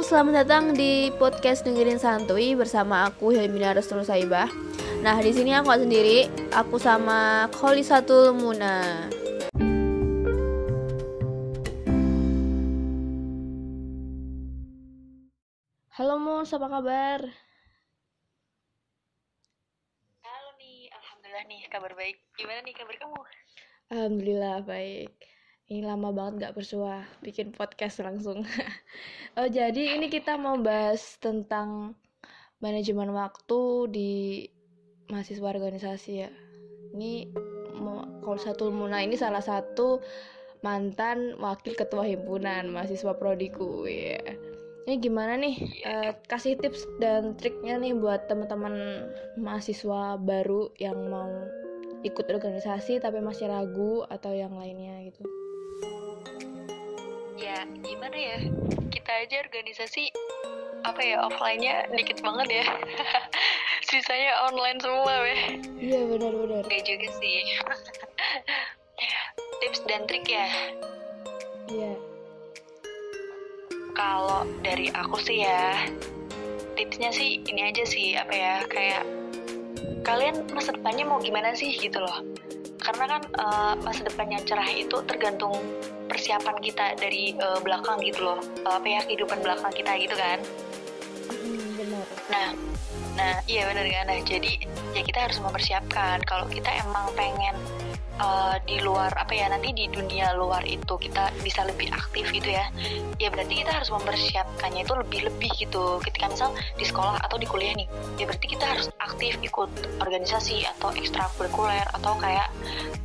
selamat datang di podcast dengerin santuy bersama aku Hilmina Restru Saibah. Nah, di sini aku sendiri, aku sama Kholi Satu Muna. Halo Mus, apa kabar? Halo nih, alhamdulillah nih kabar baik. Gimana nih kabar kamu? Alhamdulillah baik. Ini lama banget gak bersua bikin podcast langsung. oh, jadi ini kita mau bahas tentang manajemen waktu di mahasiswa organisasi ya. Ini kalau satu Muna ini salah satu mantan wakil ketua himpunan mahasiswa prodiku ya. Ini gimana nih? Uh, kasih tips dan triknya nih buat teman-teman mahasiswa baru yang mau ikut organisasi tapi masih ragu atau yang lainnya gitu ya gimana ya? Kita aja organisasi apa ya offline-nya dikit banget ya. Sisanya online semua weh. Iya benar-benar Gak juga sih. Tips dan trik ya? Iya. Kalau dari aku sih ya tipsnya sih ini aja sih apa ya kayak kalian masa depannya mau gimana sih gitu loh. Karena kan uh, masa depan yang cerah itu tergantung persiapan kita dari uh, belakang gitu loh. Apa ya kehidupan belakang kita gitu kan. Hmm, benar. Nah nah iya benar kan. Nah jadi ya kita harus mempersiapkan. Kalau kita emang pengen uh, di luar apa ya nanti di dunia luar itu kita bisa lebih aktif gitu ya. Ya berarti kita harus mempersiapkannya itu lebih lebih gitu. Ketika misal di sekolah atau di kuliah nih ya berarti kita harus aktif ikut organisasi atau ekstrakurikuler atau kayak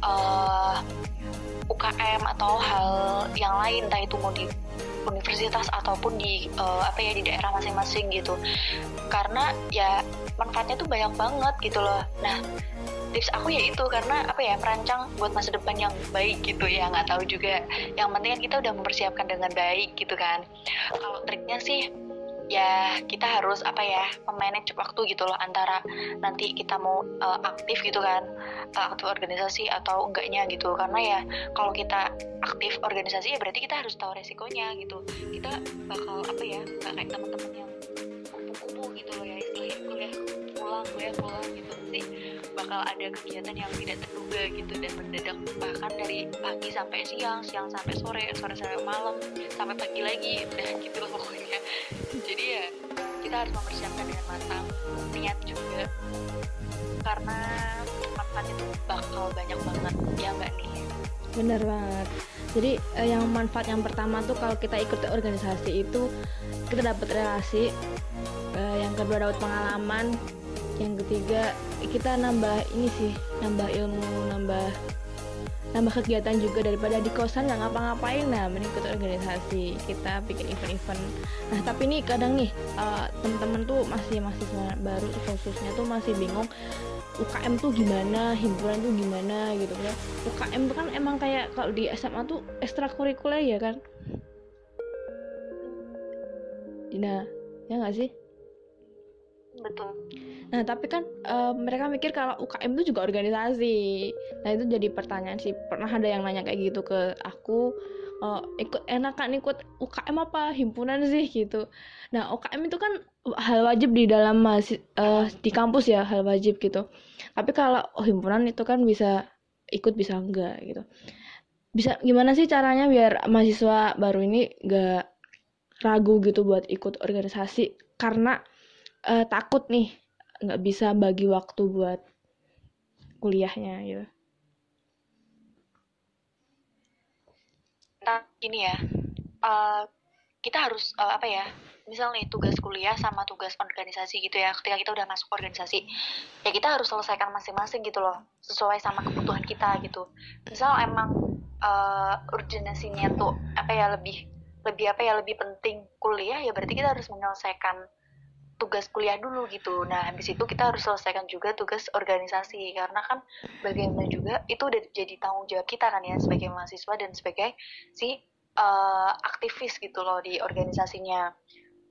uh, eh, UKM atau hal yang lain entah itu mau di universitas ataupun di uh, apa ya di daerah masing-masing gitu. Karena ya manfaatnya tuh banyak banget gitu loh. Nah tips aku ya itu karena apa ya merancang buat masa depan yang baik gitu ya nggak tahu juga. Yang penting kan kita udah mempersiapkan dengan baik gitu kan. Kalau triknya sih ya kita harus apa ya memanage waktu gitu loh antara nanti kita mau uh, aktif gitu kan uh, aktif organisasi atau enggaknya gitu. Karena ya kalau kita aktif organisasi ya berarti kita harus tahu resikonya gitu. Kita bakal apa ya nggak kayak teman-teman yang kupu-kupu gitu loh ya istilahnya kuliah pulang kuliah pulang gitu. Sih bakal ada kegiatan yang tidak terduga gitu dan mendadak. Bahkan dari pagi sampai siang siang sampai sore sore sampai malam sampai pagi lagi udah gitu loh pokoknya jadi ya kita harus mempersiapkan dengan matang niat juga. Karena manfaat itu bakal banyak banget ya mbak nih? Bener banget. Jadi eh, yang manfaat yang pertama tuh kalau kita ikut organisasi itu kita dapat relasi eh, yang kedua dapat pengalaman yang ketiga kita nambah ini sih nambah ilmu nambah nambah kegiatan juga daripada di kosan nggak ngapa-ngapain nah ikut organisasi kita bikin event-event nah tapi nih kadang nih uh, temen-temen tuh masih masih baru khususnya tuh masih bingung UKM tuh gimana, himpunan tuh gimana gitu ya. UKM tuh kan emang kayak kalau di SMA tuh ekstrakurikuler ya kan? Nah, ya nggak sih? Betul. Nah tapi kan uh, mereka mikir kalau UKM itu juga organisasi. Nah itu jadi pertanyaan sih. Pernah ada yang nanya kayak gitu ke aku uh, ikut enakan ikut UKM apa himpunan sih? Gitu. Nah UKM itu kan hal wajib di dalam masih uh, di kampus ya hal wajib gitu. Tapi kalau himpunan itu kan bisa ikut bisa enggak gitu. Bisa gimana sih caranya biar mahasiswa baru ini gak ragu gitu buat ikut organisasi? Karena uh, takut nih nggak bisa bagi waktu buat kuliahnya gitu. Nah, ini ya, uh, kita harus uh, apa ya? Misalnya tugas kuliah sama tugas organisasi gitu ya. Ketika kita udah masuk organisasi, ya kita harus selesaikan masing-masing gitu loh, sesuai sama kebutuhan kita gitu. Misal emang uh, urgensinya tuh apa ya lebih lebih apa ya lebih penting kuliah ya berarti kita harus menyelesaikan tugas kuliah dulu gitu. Nah, habis itu kita harus selesaikan juga tugas organisasi karena kan bagaimana juga itu udah jadi tanggung jawab kita kan ya sebagai mahasiswa dan sebagai si uh, aktivis gitu loh di organisasinya.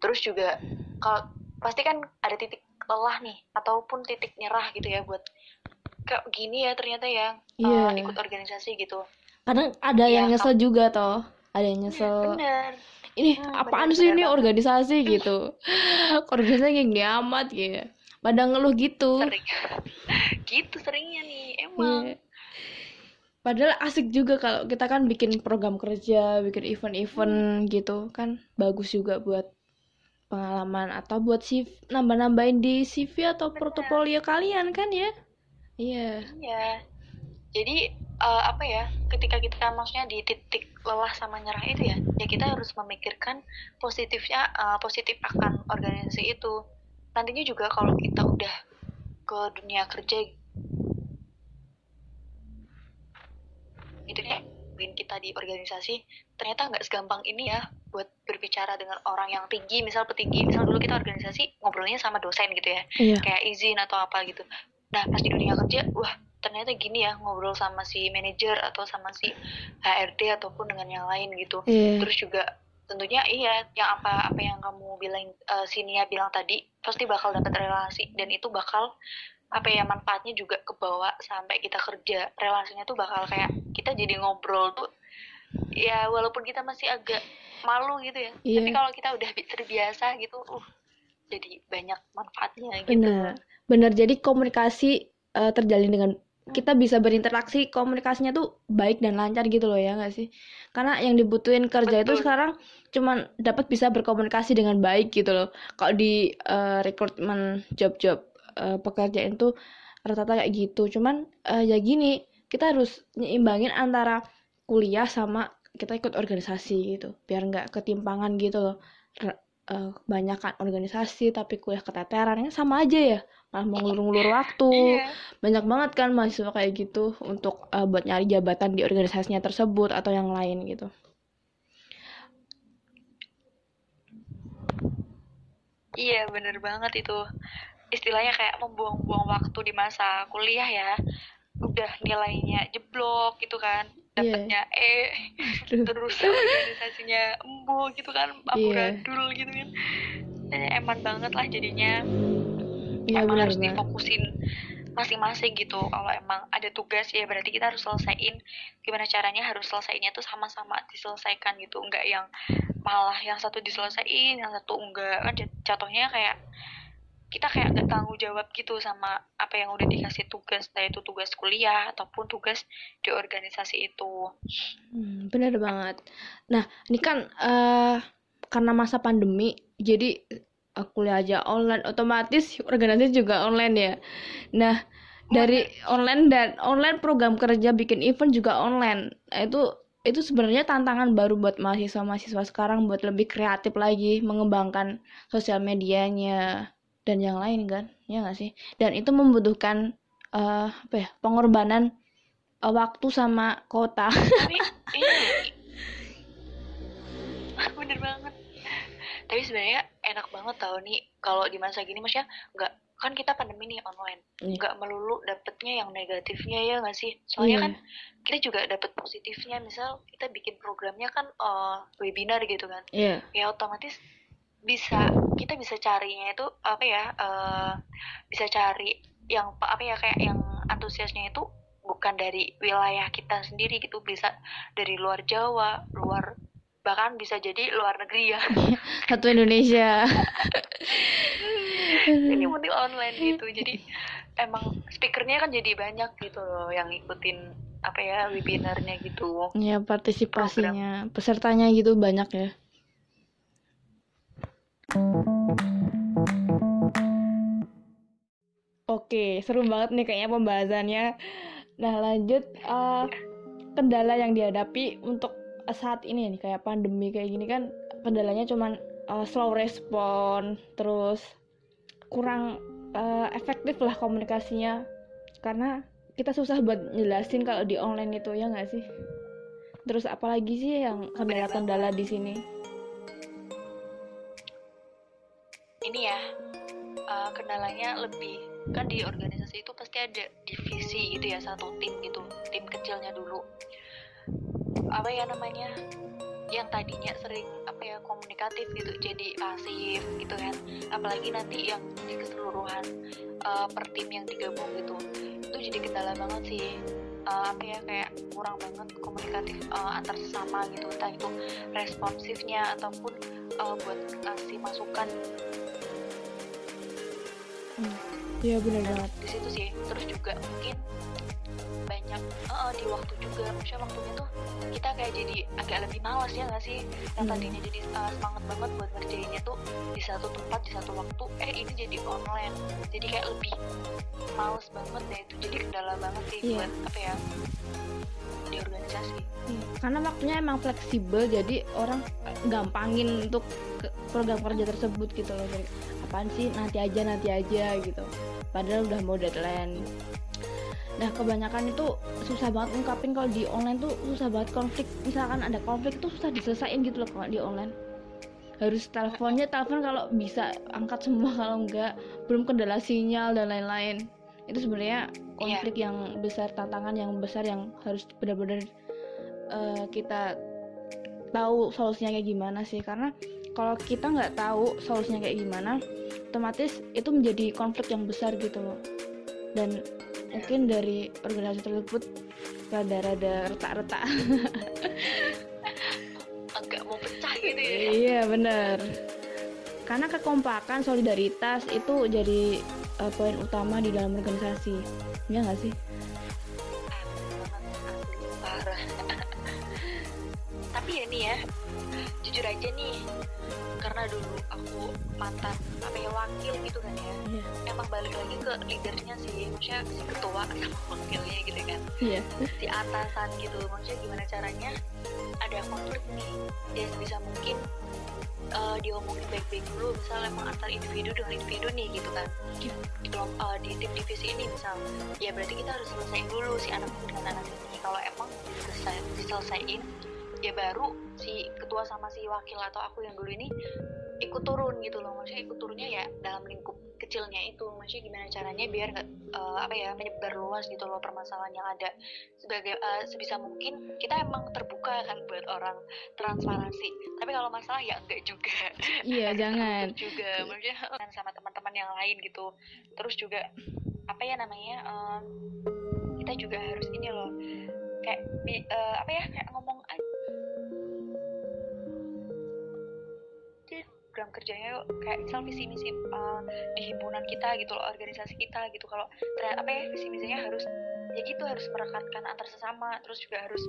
Terus juga kalau pasti kan ada titik lelah nih ataupun titik nyerah gitu ya buat kayak gini ya ternyata ya yeah. uh, ikut organisasi gitu. Kadang ada ya, yang nyesel juga toh, ada yang nyesel. Bener ini Hmm, apaan bener, sih bener ini banget. organisasi gitu organisasi gini amat gitu pada ngeluh gitu sering gitu seringnya nih emang Iya. Padahal asik juga kalau kita kan bikin program kerja, bikin event-event gitu kan bagus juga buat pengalaman atau buat CV, nambah-nambahin di CV atau Bener. portofolio kalian kan ya? Iya. Iya. Jadi eh, apa ya? Ketika kita maksudnya di titik lelah sama nyerah itu ya, ya kita harus memikirkan positifnya eh, positif akan organisasi itu. Nantinya juga kalau kita udah ke dunia kerja gitu ya, mungkin kita di organisasi ternyata nggak segampang ini ya buat berbicara dengan orang yang tinggi, misal petinggi, misal dulu kita organisasi ngobrolnya sama dosen gitu ya Iya. kayak izin atau apa gitu. Nah, pas di dunia kerja, wah ternyata gini ya ngobrol sama si manajer atau sama si HRD ataupun dengan yang lain gitu. Iya. Terus juga tentunya iya yang apa apa yang kamu bilang eh, si Nia bilang tadi pasti bakal dapat relasi dan itu bakal apa ya manfaatnya juga ke bawah sampai kita kerja relasinya tuh bakal kayak kita jadi ngobrol tuh ya walaupun kita masih agak malu gitu ya Iya. tapi kalau kita udah bi- terbiasa gitu uh jadi banyak manfaatnya gitu Benar. Benar. Jadi komunikasi eh, terjalin dengan kita bisa berinteraksi komunikasinya tuh baik dan lancar gitu loh ya nggak sih? Karena yang dibutuhin kerja itu Betul. sekarang cuman dapat bisa berkomunikasi dengan baik gitu loh. Kalau di eh, rekrutmen job-job eh, pekerjaan tuh rata-rata kayak gitu. Cuman eh, ya gini, kita harus nyimbangin antara kuliah sama kita ikut organisasi gitu. Biar nggak ketimpangan gitu loh. Re- eh, kebanyakan organisasi tapi kuliah keteteran kan sama aja ya malah mengulur-ngulur waktu Iya. banyak banget kan mahasiswa kayak gitu untuk eh, buat nyari jabatan di organisasinya tersebut atau yang lain gitu Iya bener banget itu istilahnya kayak membuang-buang waktu di masa kuliah ya udah nilainya jeblok gitu kan Iya. dapatnya E Aduh. terus organisasinya embo gitu kan Iya. amburadul gitu kan Eh, eman banget lah jadinya Iya emang benar harus banget difokusin masing-masing gitu. Kalau emang ada tugas ya berarti kita harus selesaiin gimana caranya harus selesainya tuh sama-sama diselesaikan gitu. Enggak yang malah yang satu diselesaiin yang satu enggak. Kan jat- jatuhnya kayak kita kayak nggak tanggung jawab gitu sama apa yang udah dikasih tugas entah itu tugas kuliah ataupun tugas di organisasi itu. Hmm, benar banget. Nah ini kan eh karena masa pandemi jadi kuliah aja online. Otomatis organisasi juga online ya. Nah dari online. dan online program kerja bikin event juga online. Nah, itu itu sebenarnya tantangan baru buat mahasiswa-mahasiswa sekarang buat lebih kreatif lagi mengembangkan sosial medianya dan yang lain kan ya nggak sih? Dan itu membutuhkan eh, apa ya pengorbanan eh, waktu sama kota tapi ini bener banget. Tapi sebenarnya enak banget tau nih kalau di masa gini maksudnya nggak kan kita pandemi nih online Iya. nggak melulu dapetnya yang negatifnya ya nggak sih soalnya Iya. kan kita juga dapet positifnya misal kita bikin programnya kan eh, webinar gitu kan Iya. ya otomatis bisa kita bisa carinya itu apa ya eh, bisa cari yang apa ya kayak yang antusiasnya itu bukan dari wilayah kita sendiri gitu bisa dari luar Jawa luar bahkan bisa jadi luar negeri ya. Satu Indonesia. Ini murni online gitu jadi emang speakernya kan jadi banyak gitu loh yang ngikutin apa ya webinarnya gitu. Ya partisipasinya pesertanya gitu banyak ya. Oke, seru banget nih kayaknya pembahasannya. Nah, lanjut eh, kendala yang dihadapi untuk saat ini nih kayak pandemi kayak gini kan kendalanya cuman eh, slow respon, terus kurang eh, efektif lah komunikasinya karena kita susah buat jelasin kalau di online itu ya nggak sih? Terus apalagi sih yang kendala-kendala di sini? ini ya eh, kendalanya lebih kan di organisasi itu pasti ada divisi gitu ya satu tim gitu tim kecilnya dulu apa ya namanya yang tadinya sering apa ya komunikatif gitu jadi pasif gitu kan apalagi nanti yang di keseluruhan eh, per tim yang digabung gitu itu jadi kendala banget sih uh, apa ya kayak kurang banget komunikatif uh, antar sesama gitu entah itu responsifnya ataupun uh, buat ngasih masukan hmm. Iya benar banget. Di situ sih. Terus juga mungkin banyak uh, di waktu juga. Maksudnya waktunya tuh kita kayak jadi agak lebih malas ya nggak sih? Yang hmm. tadinya jadi uh, semangat banget buat ngerjainnya tuh di satu tempat di satu waktu eh ini jadi online. Jadi kayak lebih males banget deh itu. Jadi kendala banget sih yeah. buat apa ya di organisasi. Yeah. karena waktunya emang fleksibel jadi orang gampangin untuk program kerja tersebut gitu loh. Dari apaan sih? Nanti aja nanti aja gitu. Padahal udah mau deadline Nah kebanyakan itu susah banget ungkapin kalau di online tuh susah banget konflik. Misalkan ada konflik itu susah diselesain gitu loh kalau di online. Harus teleponnya telepon kalau bisa angkat semua kalau enggak belum kendala sinyal dan lain-lain. Itu sebenarnya konflik yeah. yang besar tantangan yang besar yang harus benar-benar uh, kita tahu solusinya kayak gimana sih. Karena kalau kita nggak tahu solusinya kayak gimana otomatis itu menjadi konflik yang besar gitu loh. Dan mungkin dari organisasi tersebut rada-rada retak-retak. Agak mau pecah gitu ya. Iya bener karena kekompakan solidaritas itu jadi uh, poin utama di dalam organisasi. Ya nggak sih parah tapi ya nih ya jujur aja nih karena dulu aku mantan apa ya wakil gitu kan ya yeah. emang balik lagi ke leadernya sih maksudnya si ketua sama wakilnya gitu kan yeah. si atasan gitu maksudnya gimana caranya ada konflik nih ya sebisa mungkin uh, diomongin baik-baik dulu misal emang antar individu dengan individu nih gitu kan di, di, uh, di tim divisi ini misal ya berarti kita harus selesaiin dulu si anak dengan anak ini. Kalau emang selesai diselesaiin ya baru si ketua sama si wakil atau aku yang dulu ini ikut turun gitu loh. Maksudnya ikut turunnya ya dalam lingkup kecilnya itu. Maksudnya gimana caranya biar nggak uh, apa ya menyebar luas gitu loh permasalahan yang ada. Sebagai uh, sebisa mungkin kita emang terbuka kan buat orang transparansi. Tapi kalau masalah ya enggak juga. Iya jangan. juga. Maksudnya sama teman-teman yang lain gitu. Terus juga apa ya namanya um, kita juga harus ini loh kayak uh, apa ya kayak ngomong program kerjanya yuk kayak misal visi misi uh, di himpunan kita gitu loh organisasi kita gitu. Kalau apa ya visi misinya harus ya gitu harus merekatkan antar sesama terus juga harus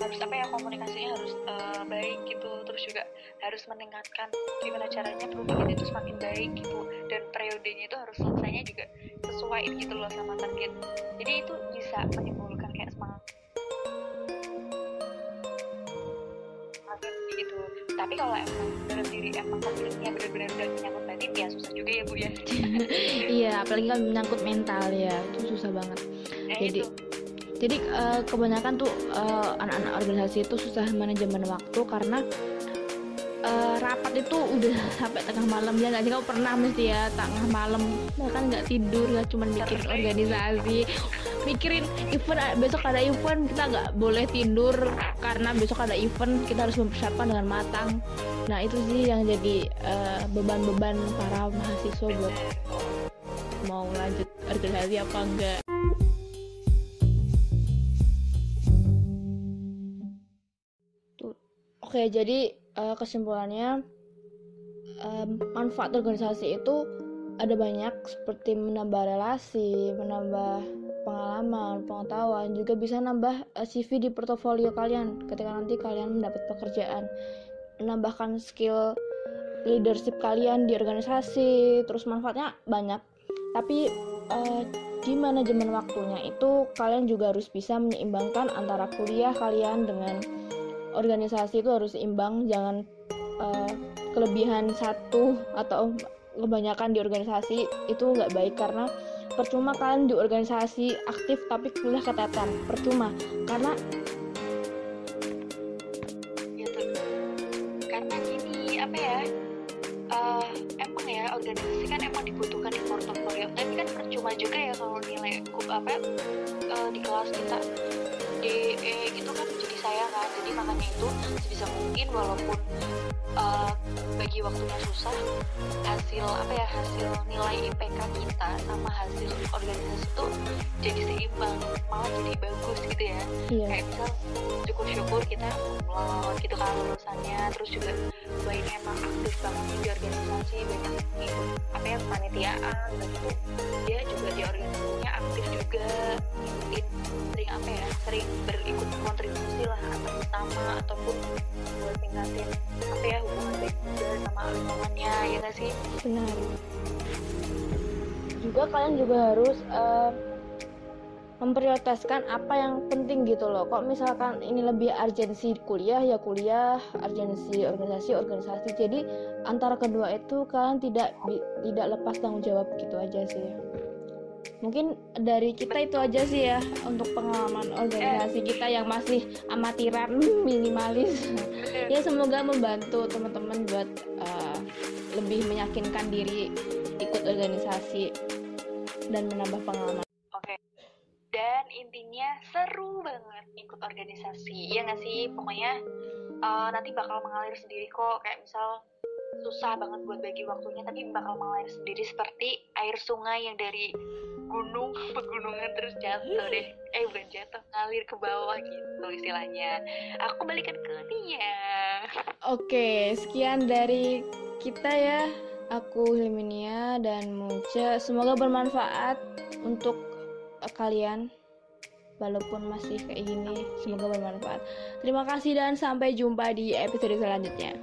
harus apa ya komunikasinya harus uh, baik gitu terus juga harus meningkatkan gimana caranya program itu semakin baik gitu dan periodenya itu harus selesainya juga sesuai gitu loh sama target. Jadi itu bisa menimbulkan kayak semangat. Gitu. Tapi kalau emang dalam diri emang konfliknya benar-benar udah menyangkut batin ya susah juga ya bu ya. Iya apalagi kalau menyangkut mental ya. Itu susah banget jadi itu. jadi uh, kebanyakan tuh uh, anak-anak organisasi itu susah manajemen waktu karena uh, rapat itu udah sampai tengah malam. Ya nggak sih? Kau pernah mesti ya tengah malam. Bahkan nggak tidur nggak cuma mikirin organisasi. Mikirin event eh, besok ada event kita nggak boleh tidur karena besok ada event kita harus mempersiapkan dengan matang. Nah itu sih yang jadi uh, beban-beban para mahasiswa buat mau lanjut organisasi apa enggak Oke, jadi uh, kesimpulannya um, manfaat organisasi itu ada banyak seperti menambah relasi, menambah pengalaman, pengetahuan, juga bisa nambah eh, CV di portofolio kalian ketika nanti kalian mendapat pekerjaan, menambahkan skill leadership kalian di organisasi, terus manfaatnya banyak. Tapi uh, di manajemen waktunya itu kalian juga harus bisa menyeimbangkan antara kuliah kalian dengan organisasi itu harus imbang jangan uh, kelebihan satu atau kebanyakan di organisasi itu nggak baik karena percuma kalian di organisasi aktif tapi kuliah keteteran percuma. Karena ya apa ya uh, emang ya organisasi kan emang dibutuhkan di portofolio. Tapi kan percuma juga ya kalau nilai apa uh, di kelas kita di eh, gitu kan jadi saya kan. Jadi makanya itu sebisa mungkin walaupun uh, bagi waktunya susah hasil apa ya hasil nilai IPK kita sama hasil organisasi itu jadi seimbang malah jadi bagus gitu ya. Iya. Kayak misal syukur-syukur kita umlaut gitu kan lulusannya. Terus juga baik emang aktif banget di organisasi gitu dia juga di organisasinya aktif juga ngikutin sering apa ya sering berikut kontribusi lah atas utama ataupun buat tingkatin apa ya hubungan baik juga sama lingkungannya ya nggak sih? Benar. Juga kalian juga harus eh, memprioritaskan apa yang penting gitu loh. Kok misalkan ini lebih urgensi kuliah ya kuliah urgensi organisasi organisasi. Jadi antara kedua itu kalian tidak tidak lepas tanggung jawab gitu aja sih. Mungkin dari kita itu aja sih ya untuk pengalaman organisasi kita yang masih amatiran minimalis. Ya semoga membantu teman-teman buat uh, lebih meyakinkan diri ikut organisasi dan menambah pengalaman Oke. Dan intinya seru banget ikut organisasi. Ya nggak sih? Pokoknya eh, nanti bakal mengalir sendiri kok. Kayak misal susah banget buat bagi waktunya, tapi bakal mengalir sendiri seperti air sungai yang dari gunung pegunungan terus jatuh deh. Eh bukan jatuh, ngalir ke bawah gitu istilahnya. Aku balikan ke dia. Oke, sekian dari kita ya. Aku Hilminia dan Muja. Semoga bermanfaat untuk eh, kalian. Walaupun masih kayak gini, semoga bermanfaat. Terima kasih dan sampai jumpa di episode selanjutnya.